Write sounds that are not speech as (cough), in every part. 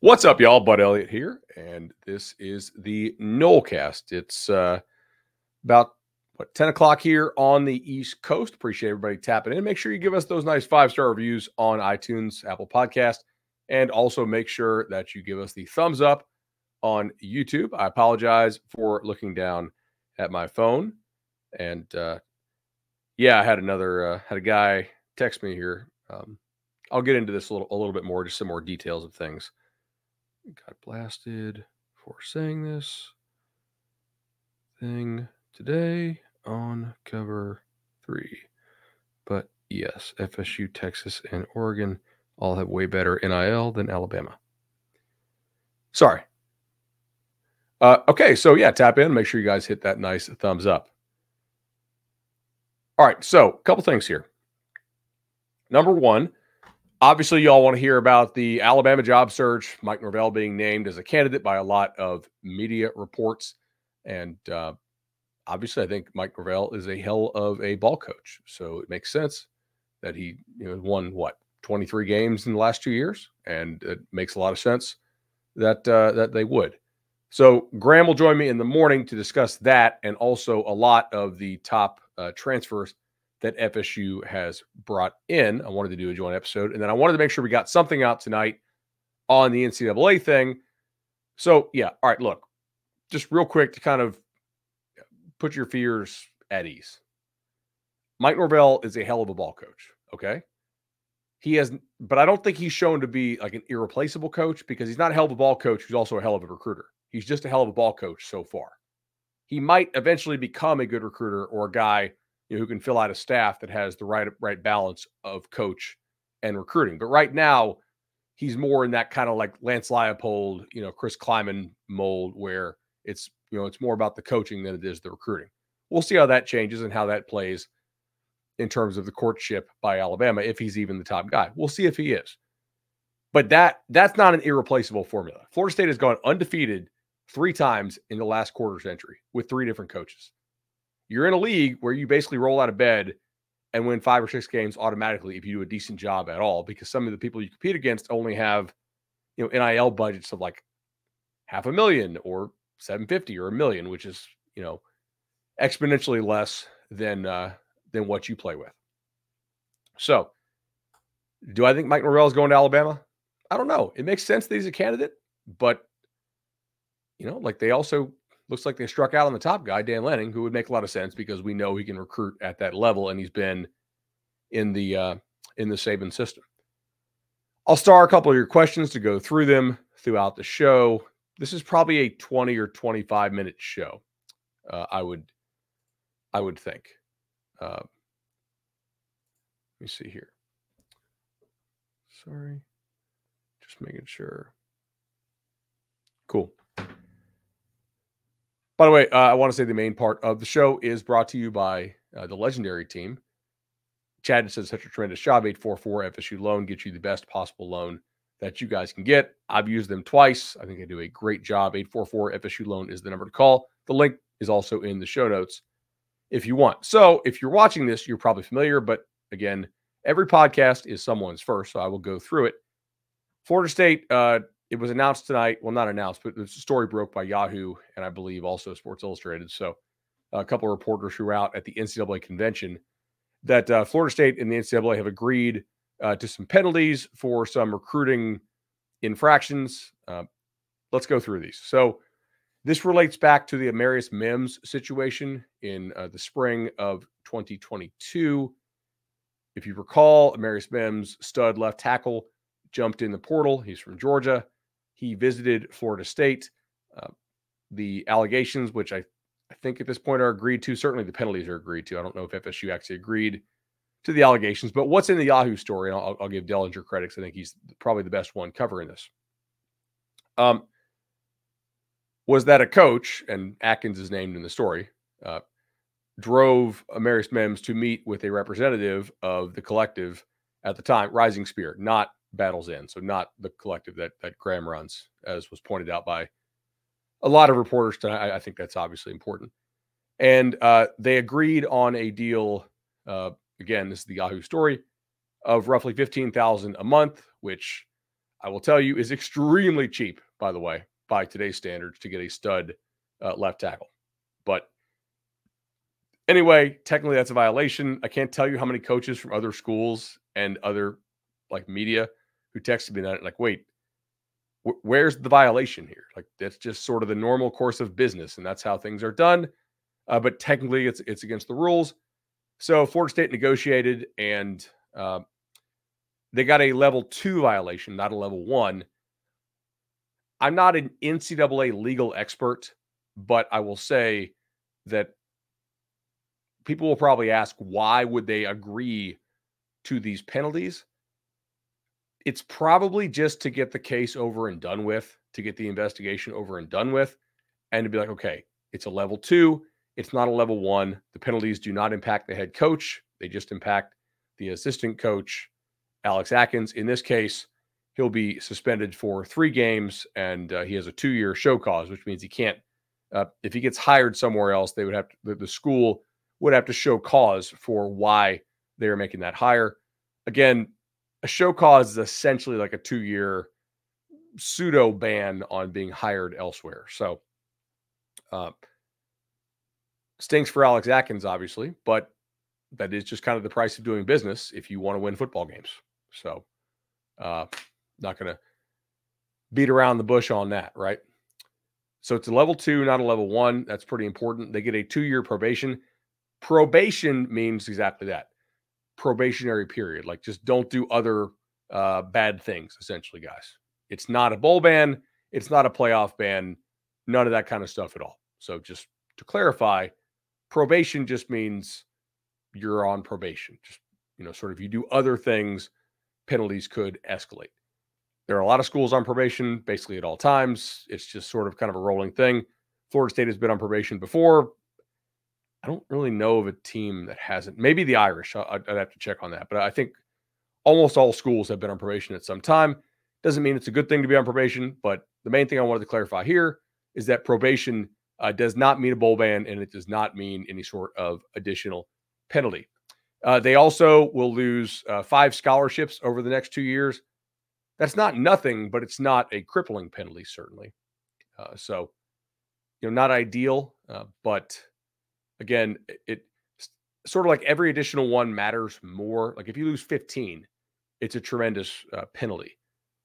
What's up, y'all? Bud Elliott here, and this is the Nolecast. It's uh, about what 10 o'clock here on the East Coast. Appreciate everybody tapping in. Make sure you give us those nice five star reviews on iTunes, Apple Podcast, and also make sure that you give us the thumbs up on YouTube. I apologize for looking down at my phone, and uh, yeah, I had another uh, had a guy text me here. Um, I'll get into this a little a little bit more, just some more details of things got blasted for saying this thing today on cover three. But yes, FSU, Texas, and Oregon all have way better NIL than Alabama. Sorry. Uh, okay, so yeah, tap in. Make sure you guys hit that nice thumbs up. All right, so a couple things here. Number one, Obviously, y'all want to hear about the Alabama job search, Mike Norvell being named as a candidate by a lot of media reports. And uh, obviously, I think Mike Norvell is a hell of a ball coach. So it makes sense that he you know, won what 23 games in the last two years, and it makes a lot of sense that uh, that they would. So Graham will join me in the morning to discuss that, and also a lot of the top uh, transfers that FSU has brought in. I wanted to do a joint episode, and then I wanted to make sure we got something out tonight on the NCAA thing. So, yeah, all right, look, just real quick to kind of put your fears at ease. Mike Norvell is a hell of a ball coach. Okay. He has, but I don't think he's shown to be like an irreplaceable coach because he's not a hell of a ball coach. He's also a hell of a recruiter. He's just a hell of a ball coach so far. He might eventually become a good recruiter or a guy you know, who can fill out a staff that has the right right balance of coach and recruiting. But right now, he's more in that kind of like Lance Leipold, you know, Chris Klieman mold where it's you know it's more about the coaching than it is the recruiting. We'll see how that changes and how that plays in terms of the courtship by Alabama if he's even the top guy. We'll see if he is. But that that's not an irreplaceable formula. Florida State has gone undefeated three times in the last quarter century with three different coaches. You're in a league where you basically roll out of bed and win five or six games automatically if you do a decent job at all, because some of the people you compete against only have, you know, NIL budgets of like half a million or 750 or a million, which is, you know, exponentially less than uh than what you play with. So do I think Mike Norvell is going to Alabama? I don't know. It makes sense that he's a candidate, but you know, like they also looks like they struck out on the top guy, Dan Lanning, who would make a lot of sense because we know he can recruit at that level, and he's been in the uh, in the Saban system. I'll star a couple of your questions to go through them throughout the show. This is probably a 20 or 25 minute show. Uh, I would I would think. Uh, let me see here. Sorry. Just making sure. Cool. By the way, uh, I want to say the main part of the show is brought to you by uh, the legendary team. Chad says such a tremendous job. 844 FSU loan gets you the best possible loan that you guys can get. I've used them twice. I think they do a great job. 844 FSU loan is the number to call. The link is also in the show notes if you want. So if you're watching this, you're probably familiar, but again, every podcast is someone's first. So I will go through it. Florida State uh, it was announced tonight. Well, not announced, but the story broke by Yahoo and I believe also Sports Illustrated. So a couple of reporters who were out at the NCAA convention that uh, Florida State and the NCAA have agreed uh, to some penalties for some recruiting infractions. Uh, let's go through these. So this relates back to the Amarius Mims situation in uh, the spring of 2022. If you recall, Amarius Mims, stud left tackle, jumped in the portal. He's from Georgia. He visited Florida State. Uh, the allegations, which I, I think at this point are agreed to, certainly the penalties are agreed to. I don't know if FSU actually agreed to the allegations, but what's in the Yahoo story, and I'll, I'll give Dellenger credit because I think he's probably the best one covering this. Um, was that a coach, and Atkins is named in the story, uh, drove Amarius Mims to meet with a representative of the collective at the time, Rising Spear, not Battles End. So not the collective that that Ingram runs, as was pointed out by a lot of reporters tonight. I, I think that's obviously important. And uh, they agreed on a deal. Uh, again, this is the Yahoo story of roughly fifteen thousand a month, which I will tell you, is extremely cheap, by the way, by today's standards to get a stud uh, left tackle. But anyway, technically that's a violation. I can't tell you how many coaches from other schools and other like media who texted me that like, wait, wh- where's the violation here? Like that's just sort of the normal course of business, and that's how things are done. Uh, but technically, it's it's against the rules. So Florida State negotiated, and uh, they got a level two violation, not a level one. I'm not an NCAA legal expert, but I will say that people will probably ask why would they agree to these penalties? It's probably just to get the case over and done with, to get the investigation over and done with, and to be like, okay, it's a level two, it's not a level one. The penalties do not impact the head coach, they just impact the assistant coach, Alex Atkins. In this case, he'll be suspended for three games and uh, he has a two year show cause, which means he can't, uh, if he gets hired somewhere else, they would have to, the, the school would have to show cause for why they are making that hire. Again, a show cause is essentially like a two year pseudo ban on being hired elsewhere. So, uh, stinks for Alex Atkins, obviously, but that is just kind of the price of doing business if you want to win football games. So, uh, not going to beat around the bush on that, right? So it's a level two, not a level one. That's pretty important. They get a two year probation. Probation means exactly that probationary period. Like just don't do other uh, bad things, essentially, guys. It's not a bowl ban. It's not a playoff ban. None of that kind of stuff at all. So just to clarify, probation just means you're on probation. Just, you know, sort of you do other things, penalties could escalate. There are a lot of schools on probation basically at all times. It's just sort of kind of a rolling thing. Florida State has been on probation before. I don't really know of a team that hasn't. Maybe the Irish. I'd have to check on that. But I think almost all schools have been on probation at some time. Doesn't mean it's a good thing to be on probation. But the main thing I wanted to clarify here is that probation uh, does not mean a bowl ban and it does not mean any sort of additional penalty. Uh, they also will lose uh, five scholarships over the next two years. That's not nothing, but it's not a crippling penalty, certainly. Uh, so, you know, not ideal, uh, but again, it, sort of like every additional one matters more. Like if you lose 15, it's a tremendous uh, penalty.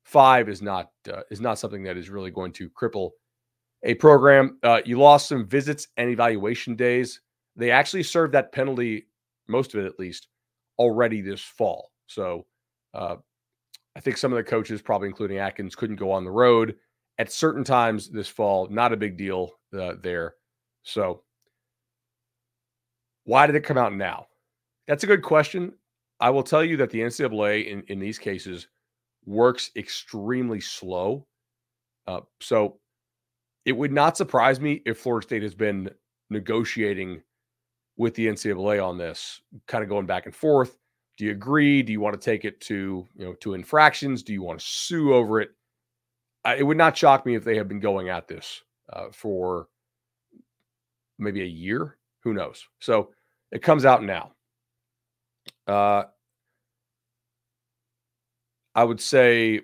Five is not uh, is not something that is really going to cripple a program. Uh, you lost some visits and evaluation days. They actually served that penalty, most of it at least, already this fall. So uh, I think some of the coaches, probably including Atkins, couldn't go on the road at certain times this fall. Not a big deal uh, there. So why did it come out now? That's a good question. I will tell you that the NCAA in, in these cases works extremely slow. Uh, so it would not surprise me if Florida State has been negotiating with the NCAA on this, kind of going back and forth. Do you agree? Do you want to take it to you know to infractions? Do you want to sue over it? I, it would not shock me if they have been going at this uh, for maybe a year. Who knows? So it comes out now. Uh, I would say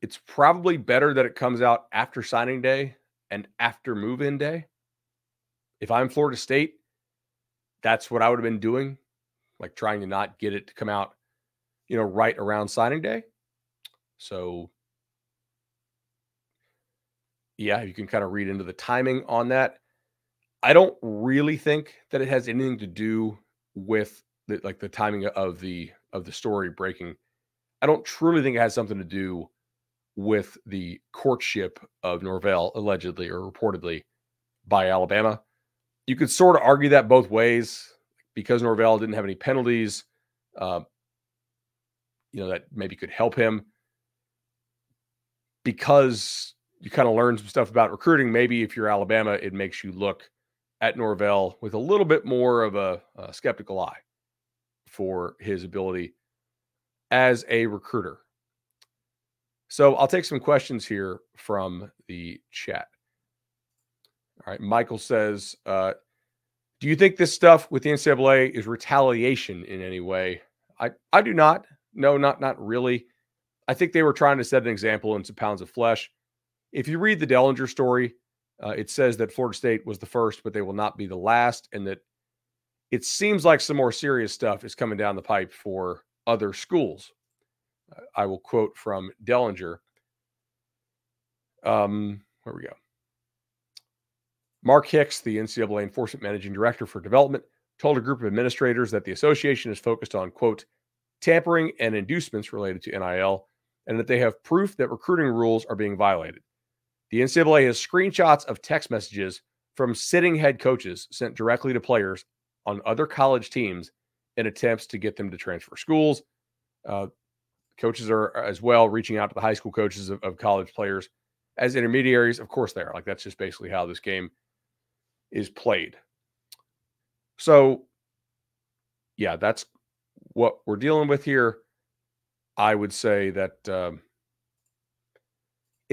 it's probably better that it comes out after signing day and after move in day. If I'm Florida State, that's what I would have been doing, like trying to not get it to come out, you know, right around signing day. So, yeah, you can kind of read into the timing on that. I don't really think that it has anything to do with the, like the timing of the of the story breaking. I don't truly think it has something to do with the courtship of Norvell allegedly or reportedly by Alabama. You could sort of argue that both ways because Norvell didn't have any penalties. Uh, you know that maybe could help him because you kind of learn some stuff about recruiting. Maybe if you're Alabama, it makes you look at Norvell with a little bit more of a, a skeptical eye for his ability as a recruiter. So I'll take some questions here from the chat. All right. Michael says, uh, do you think this stuff with the NCAA is retaliation in any way? I, I do not. No, not not really. I think they were trying to set an example in some pounds of flesh. If you read the Dellenger story, uh, it says that Florida State was the first, but they will not be the last, and that it seems like some more serious stuff is coming down the pipe for other schools. Uh, I will quote from Dellenger. Um, where we go. Mark Hicks, the NCAA Enforcement Managing Director for Development, told a group of administrators that the association is focused on, quote, tampering and inducements related to NIL, and that they have proof that recruiting rules are being violated. The NCAA has screenshots of text messages from sitting head coaches sent directly to players on other college teams in attempts to get them to transfer schools. Uh, coaches are as well reaching out to the high school coaches of, of college players as intermediaries. Of course, they are. Like that's just basically how this game is played. So, yeah, that's what we're dealing with here. I would say that um,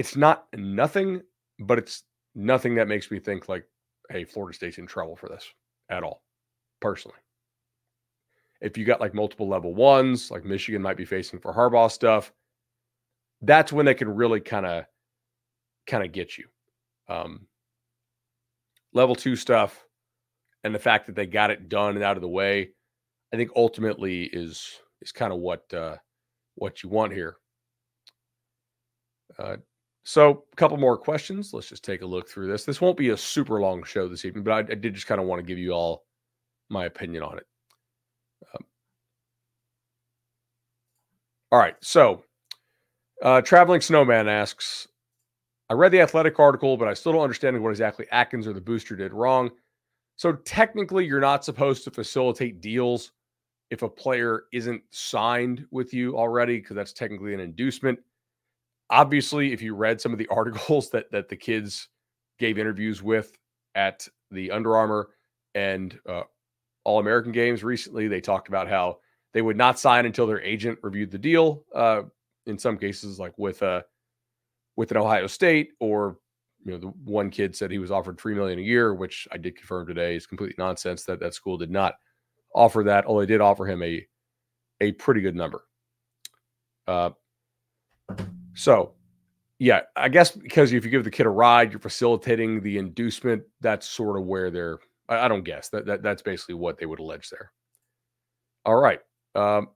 it's not nothing, but it's nothing that makes me think like, hey, Florida State's in trouble for this at all, personally. If you got like multiple level ones, like Michigan might be facing for Harbaugh stuff, that's when they can really kind of kind of get you. Um, level two stuff and the fact that they got it done and out of the way, I think ultimately is is kind of what uh, what you want here. Uh, so, a couple more questions. Let's just take a look through this. This won't be a super long show this evening, but I, I did just kind of want to give you all my opinion on it. Um, all right. So, uh, Traveling Snowman asks I read the athletic article, but I still don't understand what exactly Atkins or the booster did wrong. So technically, you're not supposed to facilitate deals if a player isn't signed with you already, because that's technically an inducement. Obviously, if you read some of the (laughs) articles that that the kids gave interviews with at the Under Armour and uh, All American Games recently, they talked about how they would not sign until their agent reviewed the deal. Uh, in some cases, like with a uh, with an Ohio State, or you know, the one kid said he was offered three million a year, which I did confirm today is complete nonsense. That that school did not offer that, although they did offer him a a pretty good number. Uh, so yeah, I guess because if you give the kid a ride, you're facilitating the inducement. That's sort of where they're. I, I don't guess that, that that's basically what they would allege there. All right. Um,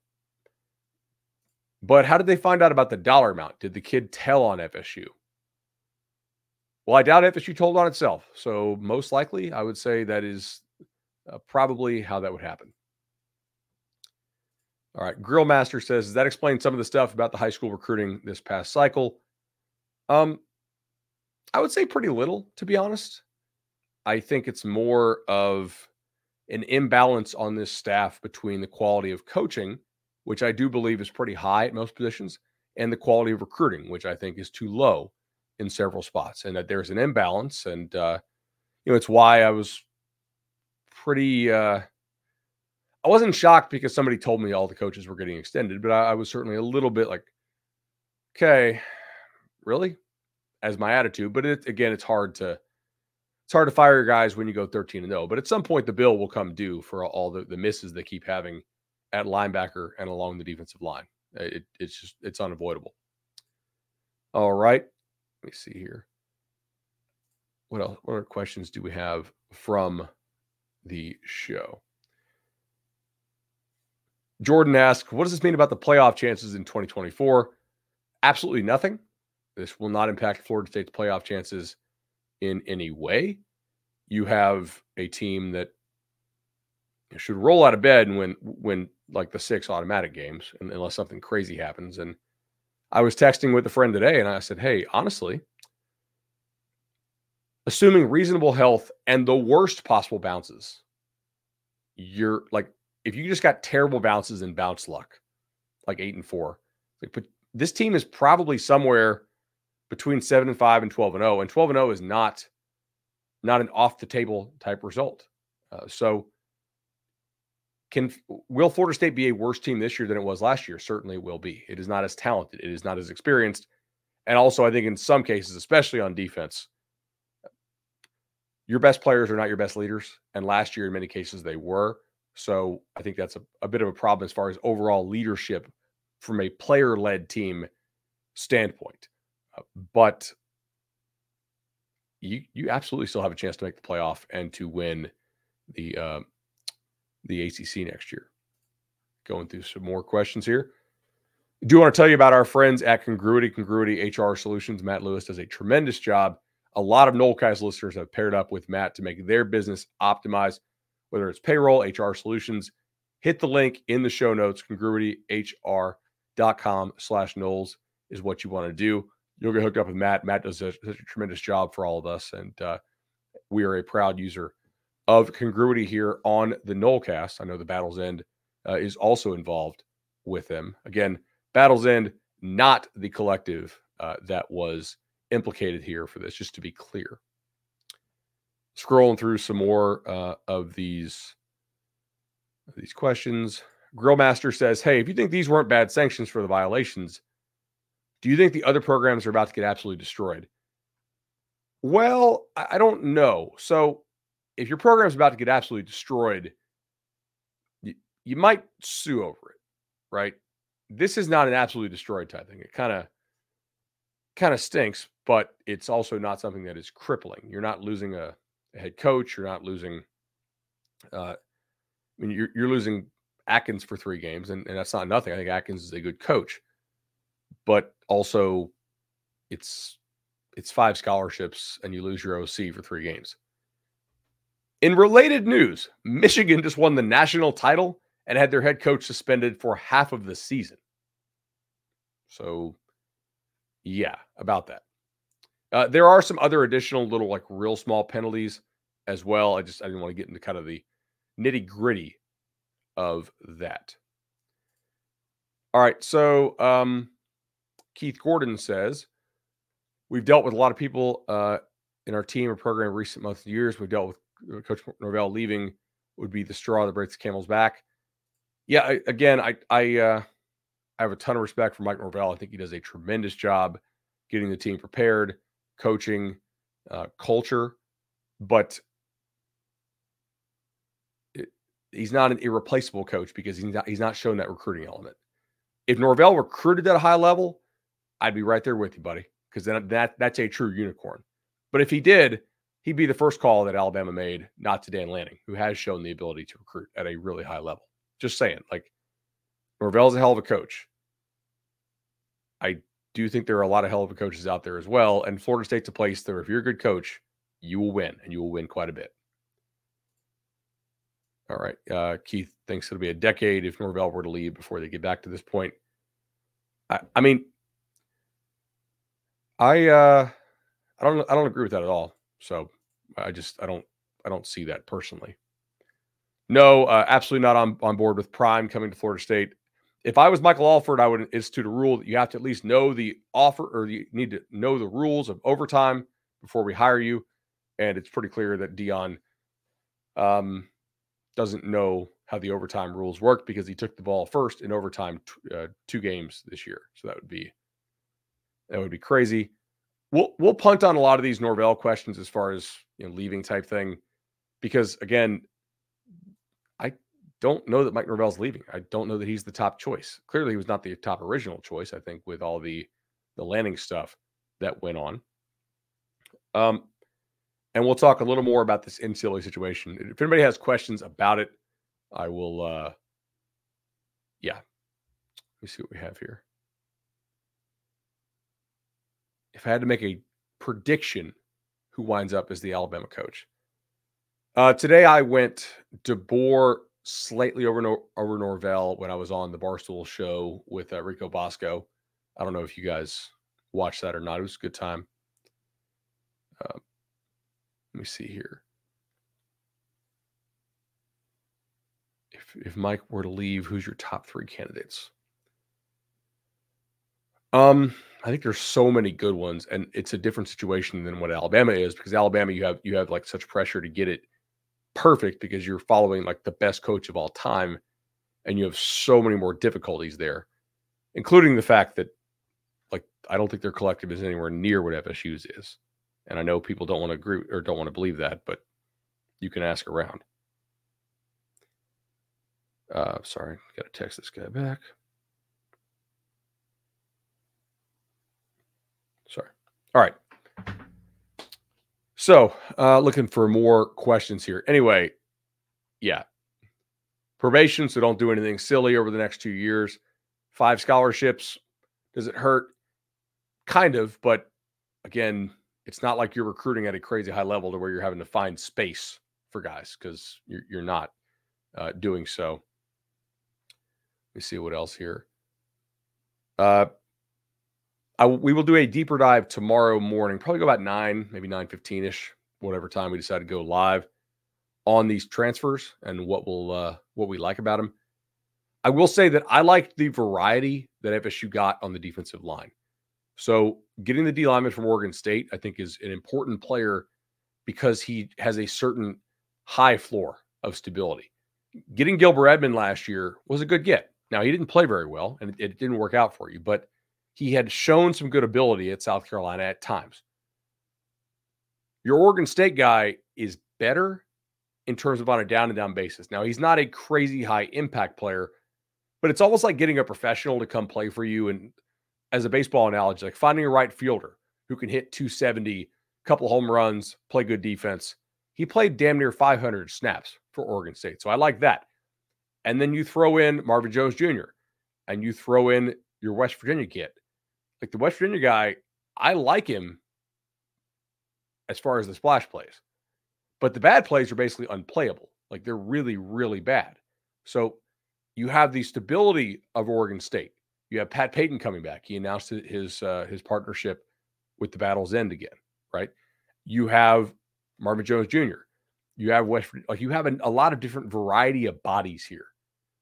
but how did they find out about the dollar amount? Did the kid tell on FSU? Well, I doubt FSU told on itself. So, most likely, I would say that is uh, probably how that would happen. All right. Grillmaster says, Does that explain some of the stuff about the high school recruiting this past cycle? Um, I would say pretty little, to be honest. I think it's more of an imbalance on this staff between the quality of coaching which I do believe is pretty high at most positions, and the quality of recruiting, which I think is too low in several spots, and that there's an imbalance. And uh, you know, it's why I was pretty. Uh, I wasn't shocked because somebody told me all the coaches were getting extended, but I, I was certainly a little bit like, okay, really, as my attitude. But it, again, it's hard to it's hard to fire your guys when you go 13 and 0. But at some point, the bill will come due for all the, the misses they keep having at linebacker and along the defensive line. Uh, it, it's just it's unavoidable. All right, let me see here. What else? What other questions do we have from the show? Jordan asks, "What does this mean about the playoff chances in 2024?" Absolutely nothing. This will not impact Florida State's playoff chances in any way. You have a team that should roll out of bed when when like the six automatic games, unless something crazy happens. And I was texting with a friend today, and I said, "Hey, honestly, assuming reasonable health and the worst possible bounces, you're like if you just got terrible bounces and bounce luck, like eight and four, like but this team is probably somewhere between seven and five and twelve and zero, oh, and twelve and zero oh is not not an off the table type result. Uh, so can will Florida State be a worse team this year than it was last year? Certainly it will be. It is not as talented. It is not as experienced. And also, I think in some cases, especially on defense, your best players are not your best leaders. And last year, in many cases, they were. So I think that's a, a bit of a problem as far as overall leadership from a player led team standpoint. Uh, but you you absolutely still have a chance to make the playoff and to win the uh, the ACC next year. Going through some more questions here. I do want to tell you about our friends at Congruity, Congruity HR Solutions. Matt Lewis does a tremendous job. A lot of Nolecast listeners have paired up with Matt to make their business optimize, whether it's payroll, HR solutions. Hit the link in the show notes, congruityhr.com slash Noles is what you want to do. You'll get hooked up with Matt. Matt does a, such a tremendous job for all of us. And uh, we are a proud user of Congruity here on the Nolecast. I know the Battle's End uh, is also involved with them. Again, Battle's End, not the collective uh, that was implicated here for this, just to be clear. Scrolling through some more uh, of these these questions. Grillmaster says, "Hey, if you think these weren't bad sanctions for the violations, do you think the other programs are about to get absolutely destroyed?" Well, I don't know. So, if your program is about to get absolutely destroyed, you, you might sue over it, right? this is not an absolutely destroyed type thing. It kind of kind of stinks, but it's also not something that is crippling. You're not losing a, head coach. You're not losing. Uh, I mean, you're you're losing Atkins for three games, and, and that's not nothing. I think Atkins is a good coach, but also, it's it's five scholarships, and you lose your OC for three games. In related news, Michigan just won the national title and had their head coach suspended for half of the season. So, yeah, about that. Uh, there are some other additional little, like real small penalties as well. I just I didn't want to get into kind of the nitty gritty of that. All right, so um, Keith Gordon says we've dealt with a lot of people uh, in our team or program in recent months and years. We've dealt with uh, Coach Norvell leaving would be the straw that breaks the camel's back yeah, I, again, I I uh, I have a ton of respect for Mike Norvell. I think he does a tremendous job getting the team prepared, coaching, uh, culture, but it, he's not an irreplaceable coach because he's not he's not shown that recruiting element. If Norvell recruited at a high level, I'd be right there with you, buddy, because then that that's a true unicorn. But if he did, he'd be the first call that Alabama made, not to Dan Lanning, who has shown the ability to recruit at a really high level. Just saying, like Norvell's a hell of a coach. I do you think there are a lot of hell of a coaches out there as well. And Florida State's a place where if you're a good coach, you will win and you will win quite a bit. All right. Uh, Keith thinks it'll be a decade if Norvell were to leave before they get back to this point. I, I mean, I uh I don't I don't agree with that at all. So I just I don't I don't see that personally. No, uh, absolutely not on, on board with Prime coming to Florida State. If I was Michael Alford, I would institute a rule that you have to at least know the offer or you need to know the rules of overtime before we hire you. And it's pretty clear that Deion um, doesn't know how the overtime rules work because he took the ball first in overtime t- uh, two games this year. So that would be that would be crazy. We'll we'll punt on a lot of these Norvell questions as far as you know leaving type thing because again don't know that Mike Norvell's leaving. I don't know that he's the top choice. Clearly, he was not the top original choice. I think with all the the Lanning stuff that went on. Um, and we'll talk a little more about this NCAA situation. If anybody has questions about it, I will. uh Yeah, let me see what we have here. If I had to make a prediction, who winds up as the Alabama coach? Uh, today I went DeBoer slightly over Nor- over Norvell when I was on the Barstool show with uh, Rico Bosco. I don't know if you guys watched that or not. It was a good time. Uh, let me see here. If if Mike were to leave, who's your top three candidates? Um, I think there's so many good ones, and it's a different situation than what Alabama is because Alabama, you have you have like such pressure to get it perfect because you're following like the best coach of all time and you have so many more difficulties there including the fact that like i don't think their collective is anywhere near what fsu's is and i know people don't want to agree or don't want to believe that but you can ask around uh sorry gotta text this guy back Sorry. All right. So, uh, looking for more questions here. Anyway, yeah. Probation, so don't do anything silly over the next two years. Five scholarships. Does it hurt? Kind of, but again, it's not like you're recruiting at a crazy high level to where you're having to find space for guys because you're, you're not uh, doing so. Let me see what else here. Uh, I, we will do a deeper dive tomorrow morning, probably go about nine, maybe nine fifteen ish, whatever time we decide to go live on these transfers and what will uh, what we like about them. I will say that I liked the variety that FSU got on the defensive line. So getting the D lineman from Oregon State, I think, is an important player because he has a certain high floor of stability. Getting Gilbert Edmond last year was a good get. Now he didn't play very well, and it, it didn't work out for you, but he had shown some good ability at South Carolina at times. Your Oregon State guy is better in terms of on a down and down basis. Now, he's not a crazy high impact player, but it's almost like getting a professional to come play for you. And as a baseball analogy, like finding a right fielder who can hit 270, couple home runs, play good defense. He played damn near 500 snaps for Oregon State. So I like that. And then you throw in Marvin Jones Jr. and you throw in your West Virginia kid. Like the West Virginia guy, I like him as far as the splash plays. But the bad plays are basically unplayable. Like they're really, really bad. So you have the stability of Oregon State. You have Pat Payton coming back. He announced his uh, his partnership with the Battle's End again, right? You have Marvin Jones Jr. You have West like you have a, a lot of different variety of bodies here.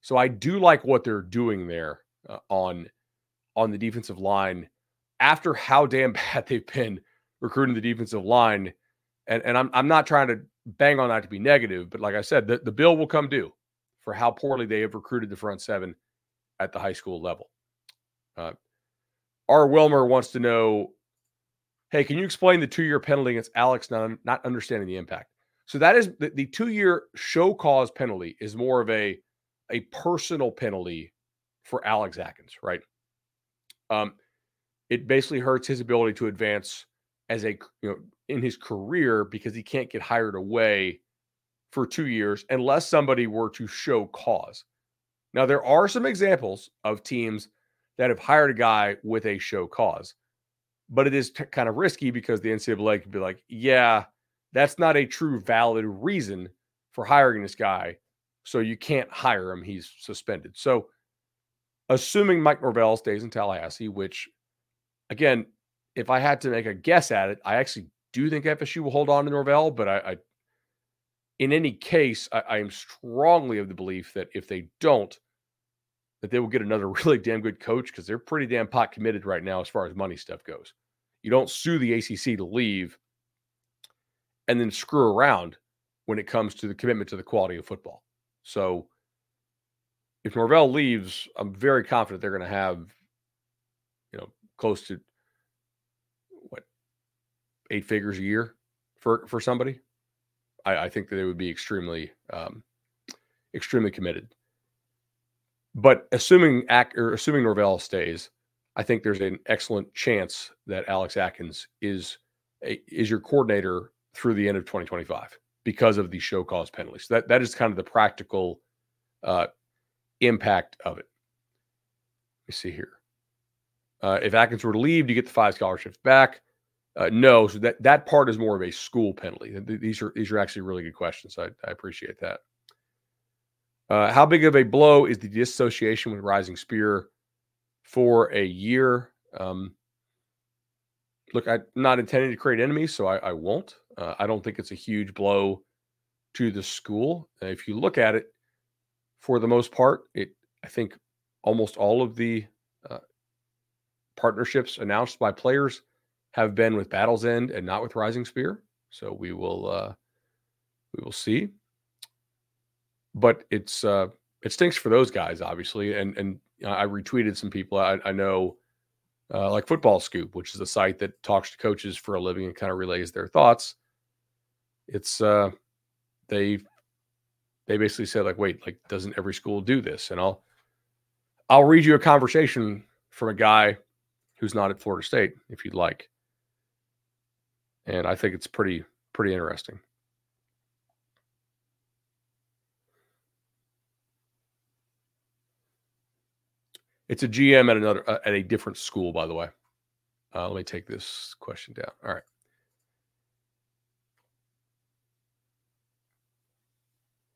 So I do like what they're doing there uh, on on the defensive line after how damn (laughs) bad they've been recruiting the defensive line. And, and I'm, I'm not trying to bang on that to be negative, but like I said, the, the bill will come due for how poorly they have recruited the front seven at the high school level. Uh, R. Wilmer wants to know Hey, can you explain the two year penalty against Alex not, not understanding the impact? So that is the, the two year show cause penalty is more of a a personal penalty for Alex Atkins, right? Um, it basically hurts his ability to advance as a you know in his career because he can't get hired away for two years unless somebody were to show cause. Now there are some examples of teams that have hired a guy with a show cause, but it is t- kind of risky because the NCAA could be like, yeah, that's not a true valid reason for hiring this guy, so you can't hire him. He's suspended. So, assuming Mike Norvell stays in Tallahassee, which again, if I had to make a guess at it, I actually do think FSU will hold on to Norvell, but I, I in any case, I, I, am strongly of the belief that if they don't, that they will get another (laughs) really damn good coach because they're pretty damn pot committed right now as far as money stuff goes. You don't sue the ACC to leave and then screw around when it comes to the commitment to the quality of football. So if Norvell leaves, I'm very confident they're going to have, you know, close to what eight figures a year for for somebody. I, I think that they would be extremely um, extremely committed. But assuming or assuming Norvell stays, I think there's an excellent chance that Alex Atkins is a, is your coordinator through the end of 2025 because of the show cause penalties. That that is kind of the practical uh, impact of it. Let me see here. Uh, if Atkins were to leave, do you get the five scholarships back? Uh, no, so that that part is more of a school penalty. These are these are actually really good questions. I, I appreciate that. Uh, how big of a blow is the dissociation with Rising Spear for a year? Um, look, I'm not intending to create enemies, so I, I won't. Uh, I don't think it's a huge blow to the school. if you look at it, for the most part, it I think almost all of the uh, partnerships announced by players have been with Battle's End and not with Rising Spear. So we will uh, we will see. But it's uh, it stinks for those guys, obviously. And and I retweeted some people I, I know, uh, like Football Scoop, which is a site that talks to coaches for a living and kind of relays their thoughts. It's uh, they they basically said like, wait, like doesn't every school do this? And I'll I'll read you a conversation from a guy who's not at Florida State, if you'd like. And I think it's pretty pretty interesting. It's a GM at another uh, at a different school, by the way. Uh, let me take this question down. All right.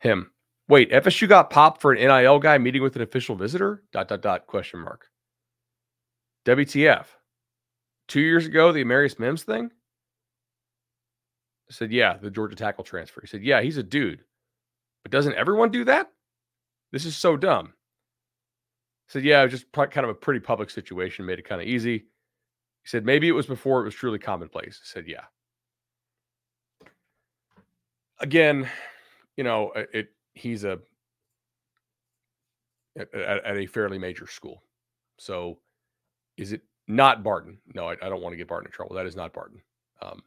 Him. Wait, FSU got popped for an NIL guy meeting with an official visitor? Dot dot dot question mark. WTF. Two years ago, the Amarius Mims thing? I said, yeah, the Georgia tackle transfer. He said, yeah, he's a dude. But doesn't everyone do that? This is so dumb. I said, yeah, it was just kind of a pretty public situation, made it kind of easy. He said, maybe it was before it was truly commonplace. I said, yeah. Again, you know, it he's a at, at a fairly major school. So is it not Barton? No, I, I, don't want to get Barton in trouble. That is not Barton. Um,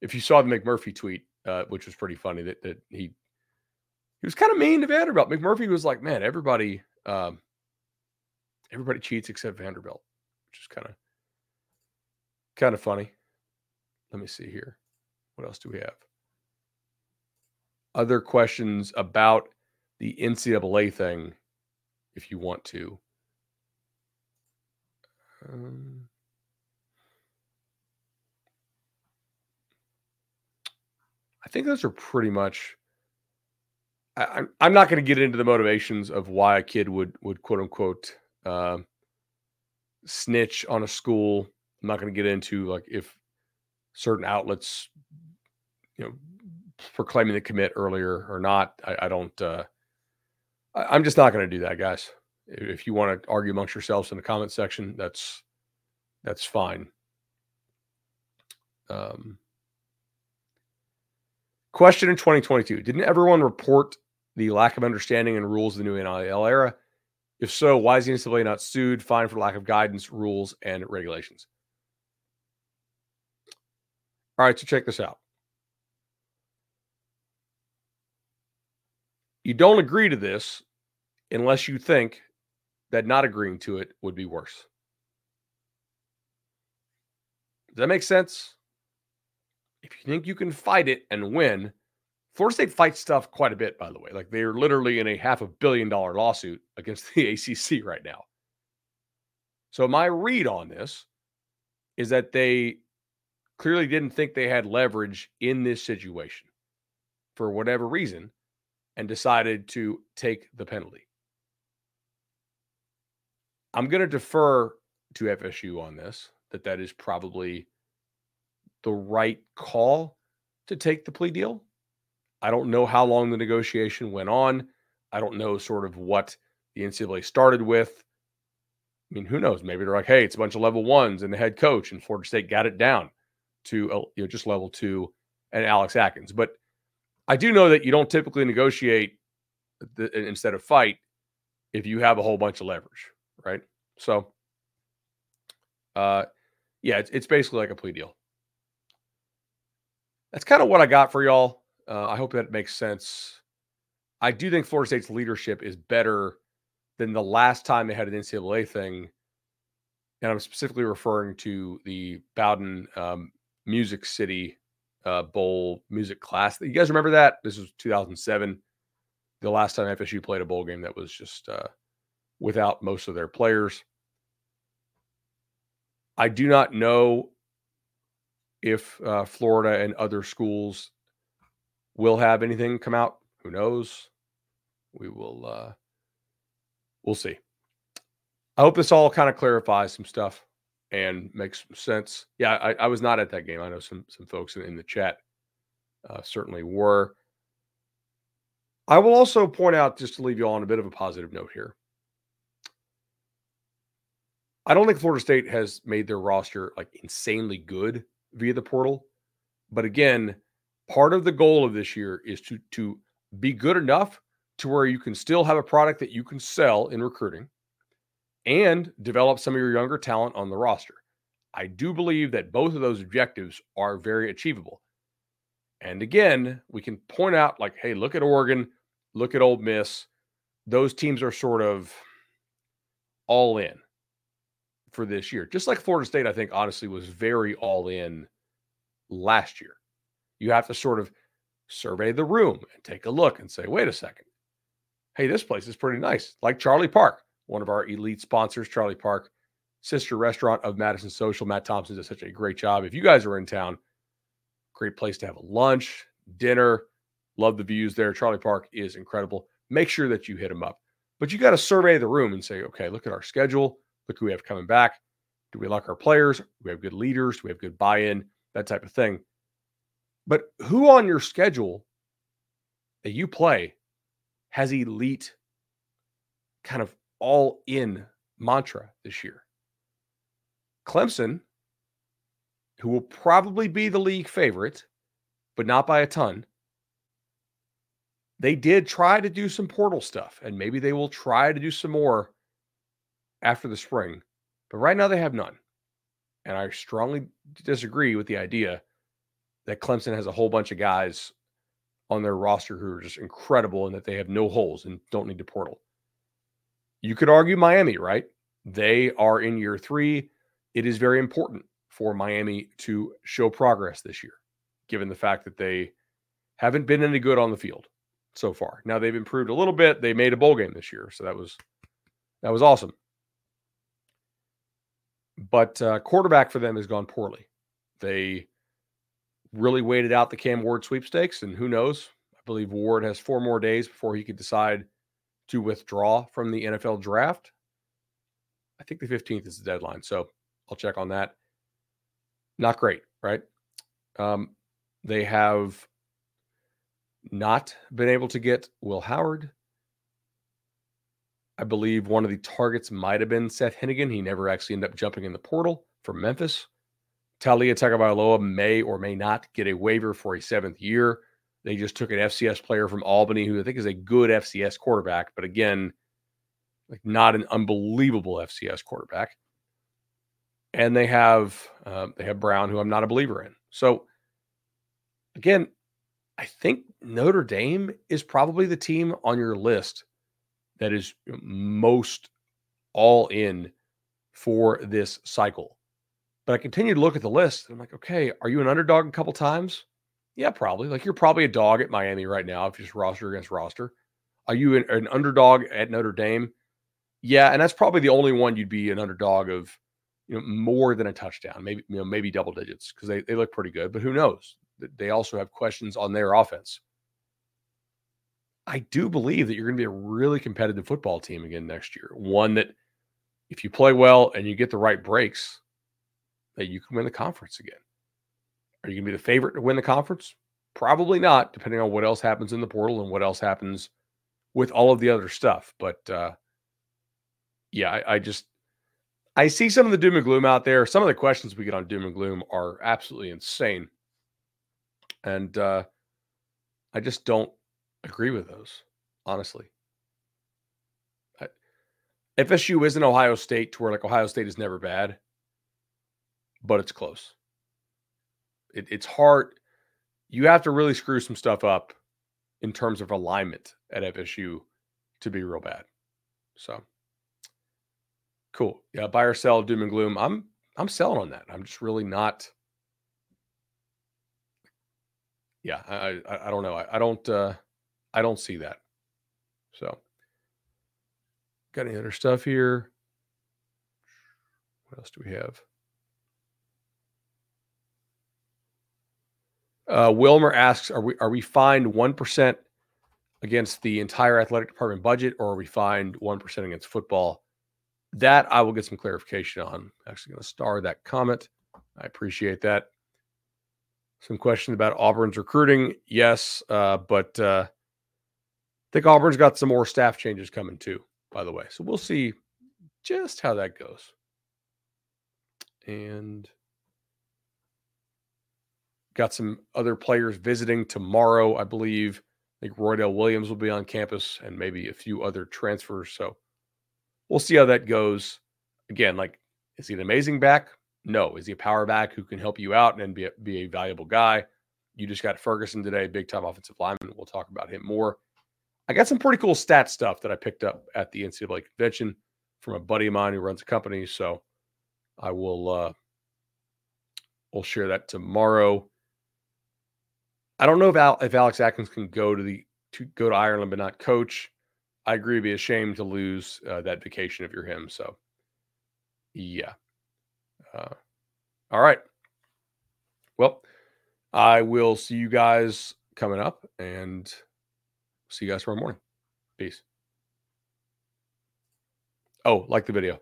if you saw the McMurphy tweet, uh, which was pretty funny, that, that he he was kind of mean to Vanderbilt. McMurphy was like, "Man, everybody um, everybody cheats except Vanderbilt," which is kind of kind of funny. Let me see here. What else do we have? Other questions about the NCAA thing, if you want to. Um, I think those are pretty much. I, am I'm not going to get into the motivations of why a kid would would quote unquote uh, snitch on a school. I'm not going to get into like if certain outlets, you know, proclaiming the commit earlier or not. I, I don't. Uh, I, am just not going to do that, guys. If you want to argue amongst yourselves in the comment section, that's that's fine. Um, question in 2022: Didn't everyone report the lack of understanding and rules of the new NIL era? If so, why is the NCAA not sued, fined for lack of guidance, rules, and regulations? All right, so check this out. You don't agree to this unless you think that not agreeing to it would be worse. Does that make sense? If you think you can fight it and win, Florida State fights stuff quite a bit, by the way. Like they're literally in a half a billion dollar lawsuit against the (laughs) ACC right now. So, my read on this is that they clearly didn't think they had leverage in this situation for whatever reason and decided to take the penalty. I'm going to defer to FSU on this, that that is probably the right call to take the plea deal. I don't know how long the negotiation went on. I don't know sort of what the NCAA started with. I mean, who knows? Maybe they're like, hey, it's a bunch of level ones and the head coach, and Florida State got it down to uh, you know just level two and Alex Atkins. But I do know that you don't typically negotiate the, instead of fight if you have a whole bunch of leverage right? So, uh, yeah, it's, it's basically like a plea deal. That's kind of what I got for y'all. Uh, I hope that makes sense. I do think Florida State's leadership is better than the last time they had an NCAA thing. And I'm specifically referring to the Bowden um, Music City uh, Bowl music class. You guys remember that? This was 2007, the last time FSU played a bowl game that was just uh, without most of their players. I do not know if uh, Florida and other schools will have anything come out. Who knows? We will. Uh, we'll see. I hope this all kind of clarifies some stuff and makes sense. Yeah, I, I was not at that game. I know some some folks in, in the chat uh, certainly were. I will also point out, just to leave you all on a bit of a positive note here. I don't think Florida State has made their roster like insanely good via the portal. But again, part of the goal of this year is to to be good enough to where you can still have a product that you can sell in recruiting and develop some of your younger talent on the roster. I do believe that both of those objectives are very achievable. And again, we can point out like, hey, look at Oregon, look at Ole Miss. Those teams are sort of all in for this year. Just like Florida State, I think honestly was very all in last year. You have to sort of survey the room and take a look and say, wait a second. Hey, this place is pretty nice. Like Charlie Park, one of our elite sponsors, Charlie Park, sister restaurant of Madison Social. Matt Thompson does such a great job. If you guys are in town, great place to have a lunch, dinner. Love the views there. Charlie Park is incredible. Make sure that you hit him up. But you got to survey the room and say, okay, look at our schedule. Look who we have coming back. Do we like our players? Do we have good leaders? Do we have good buy in? That type of thing. But who on your schedule that you play has elite kind of all in mantra this year? Clemson, who will probably be the league favorite, but not by a ton. They did try to do some portal stuff, and maybe they will try to do some more after the spring. But right now, they have none. And I strongly disagree with the idea that Clemson has a whole bunch of guys on their roster who are just incredible and that they have no holes and don't need to portal. You could argue Miami, right? They are in year three. It is very important for Miami to show progress this year, given the fact that they haven't been any good on the field so far. Now they've improved a little bit. They made a bowl game this year, so that was that was awesome. But uh, quarterback for them has gone poorly. They really waited out the Cam Ward sweepstakes, and who knows? I believe Ward has four more days before he could decide to withdraw from the NFL draft. I think the 15th is the deadline, so I'll check on that. Not great, right? Um, they have not been able to get Will Howard. I believe one of the targets might have been Seth Henigan. He never actually ended up jumping in the portal for Memphis. Taulia Tagovailoa may or may not get a waiver for a seventh year. They just took an FCS player from Albany, who I think is a good FCS quarterback, but again, like not an unbelievable FCS quarterback. And they have uh, they have Brown, who I'm not a believer in. So again, I think Notre Dame is probably the team on your list that is most all in for this cycle. But I continue to look at the list. I'm like, okay, are you an underdog a couple times? Yeah, probably. Like you're probably a dog at Miami right now if you're just roster against roster. Are you an, an underdog at Notre Dame? Yeah, and that's probably the only one you'd be an underdog of, you know, more than a touchdown, maybe you know, maybe double digits because they, they look pretty good. But who knows? They also have questions on their offense. I do believe that you're going to be a really competitive football team again next year. One that, if you play well and you get the right breaks, that you can win the conference again. Are you going to be the favorite to win the conference? Probably not, depending on what else happens in the portal and what else happens with all of the other stuff. But uh, yeah, I, I just I see some of the doom and gloom out there. Some of the questions we get on doom and gloom are absolutely insane. And uh, I just don't agree with those, honestly. I, FSU isn't Ohio State to where like Ohio State is never bad, but it's close. It, it's hard. You have to really screw some stuff up in terms of alignment at FSU to be real bad. So cool. Yeah, buy or sell, doom and gloom. I'm I'm selling on that. I'm just really not yeah, I, I, I don't know. I, I don't uh, I don't see that. So, got any other stuff here? What else do we have? Uh, Wilmer asks, "Are we are we fined one percent against the entire athletic department budget, or are we fined one percent against football?" That I will get some clarification on. I'm actually going to star that comment. I appreciate that. Some questions about Auburn's recruiting. Yes, uh, but uh, I think Auburn's got some more staff changes coming too, by the way. So we'll see just how that goes. And got some other players visiting tomorrow, I believe. I think Roydell Williams will be on campus and maybe a few other transfers. So we'll see how that goes. Again, like, is he an amazing back? No. Is he a power back who can help you out and be a, be a valuable guy? You just got Ferguson today, big time offensive lineman. We'll talk about him more. I got some pretty cool stat stuff that I picked up at the NCAA convention from a buddy of mine who runs a company. So I will uh we'll share that tomorrow. I don't know if Al, if Alex Atkins can go to the to go to Ireland but not coach. I agree. It'd be a shame to lose uh, that vacation if you're him. So, yeah. Uh, all right. Well, I will see you guys coming up and see you guys tomorrow morning. Peace. Oh, like the video.